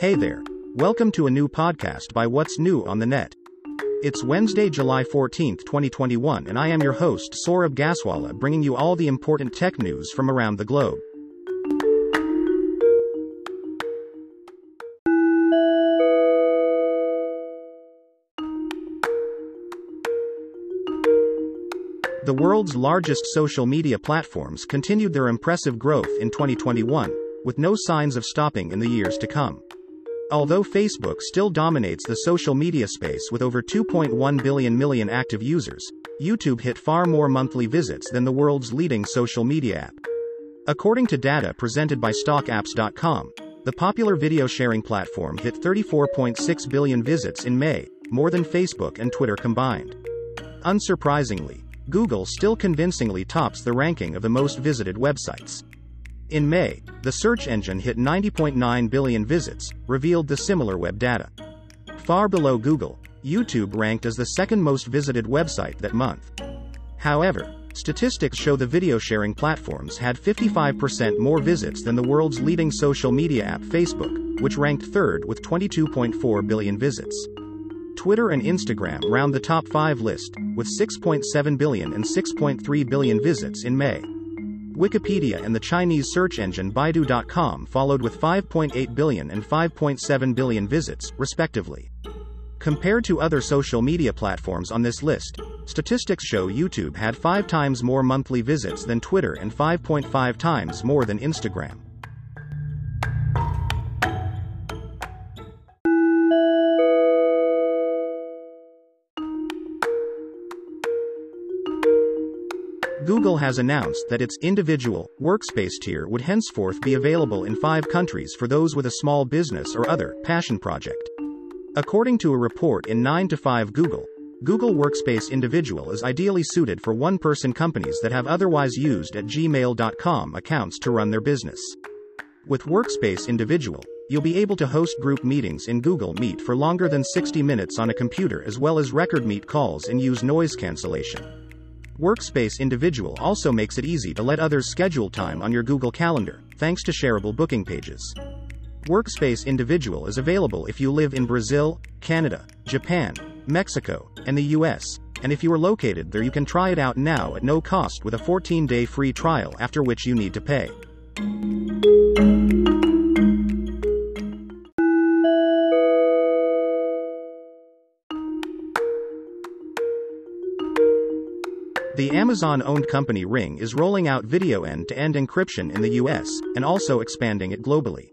Hey there. Welcome to a new podcast by What's New on the Net. It's Wednesday, July 14th, 2021, and I am your host, Saurabh Gaswala, bringing you all the important tech news from around the globe. The world's largest social media platforms continued their impressive growth in 2021, with no signs of stopping in the years to come. Although Facebook still dominates the social media space with over 2.1 billion million active users, YouTube hit far more monthly visits than the world's leading social media app. According to data presented by StockApps.com, the popular video sharing platform hit 34.6 billion visits in May, more than Facebook and Twitter combined. Unsurprisingly, Google still convincingly tops the ranking of the most visited websites. In May, the search engine hit 90.9 billion visits, revealed the SimilarWeb data. Far below Google, YouTube ranked as the second most visited website that month. However, statistics show the video sharing platforms had 55% more visits than the world's leading social media app Facebook, which ranked third with 22.4 billion visits. Twitter and Instagram round the top 5 list, with 6.7 billion and 6.3 billion visits in May. Wikipedia and the Chinese search engine Baidu.com followed with 5.8 billion and 5.7 billion visits, respectively. Compared to other social media platforms on this list, statistics show YouTube had 5 times more monthly visits than Twitter and 5.5 times more than Instagram. Google has announced that its individual workspace tier would henceforth be available in five countries for those with a small business or other passion project. According to a report in 9to5Google, Google Workspace Individual is ideally suited for one person companies that have otherwise used at gmail.com accounts to run their business. With Workspace Individual, you'll be able to host group meetings in Google Meet for longer than 60 minutes on a computer as well as record meet calls and use noise cancellation. Workspace Individual also makes it easy to let others schedule time on your Google Calendar, thanks to shareable booking pages. Workspace Individual is available if you live in Brazil, Canada, Japan, Mexico, and the US, and if you are located there you can try it out now at no cost with a 14-day free trial after which you need to pay. The Amazon owned company Ring is rolling out video end to end encryption in the US, and also expanding it globally.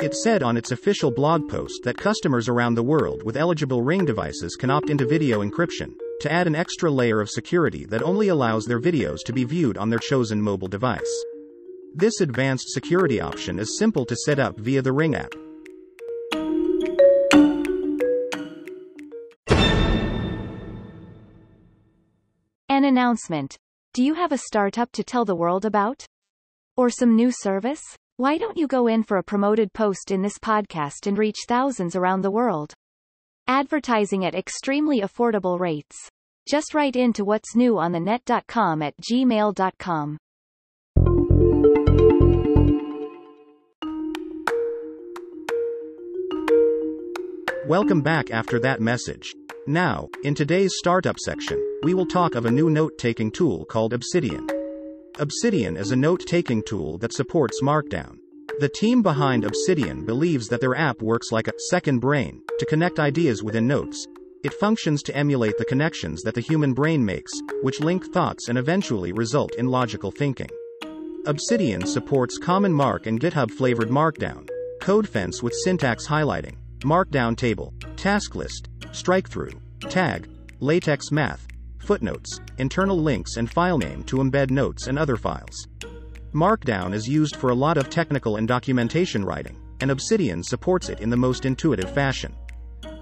It said on its official blog post that customers around the world with eligible Ring devices can opt into video encryption, to add an extra layer of security that only allows their videos to be viewed on their chosen mobile device. This advanced security option is simple to set up via the Ring app. An announcement. Do you have a startup to tell the world about? Or some new service? Why don't you go in for a promoted post in this podcast and reach thousands around the world? Advertising at extremely affordable rates. Just write in to what's new on the net.com at gmail.com. Welcome back after that message. Now, in today's startup section, we will talk of a new note-taking tool called Obsidian. Obsidian is a note-taking tool that supports Markdown. The team behind Obsidian believes that their app works like a second brain to connect ideas within notes. It functions to emulate the connections that the human brain makes, which link thoughts and eventually result in logical thinking. Obsidian supports CommonMark and GitHub flavored Markdown, CodeFence with syntax highlighting, Markdown table, task list, strike through, tag, LaTeX math, footnotes, internal links and file name to embed notes and other files. Markdown is used for a lot of technical and documentation writing, and Obsidian supports it in the most intuitive fashion.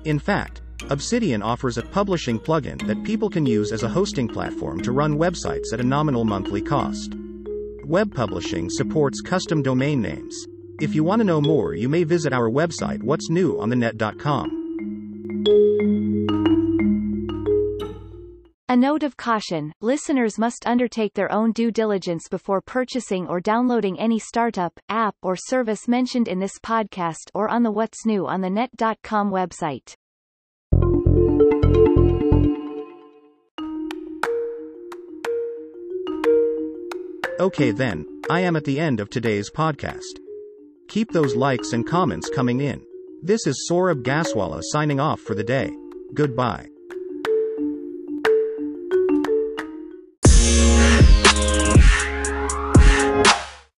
In fact, Obsidian offers a publishing plugin that people can use as a hosting platform to run websites at a nominal monthly cost. Web publishing supports custom domain names. If you want to know more, you may visit our website what's new on the net.com. A note of caution, listeners must undertake their own due diligence before purchasing or downloading any startup, app or service mentioned in this podcast or on the What's New on the Net.com website. Okay then, I am at the end of today's podcast. Keep those likes and comments coming in. This is Saurabh Gaswala signing off for the day. Goodbye.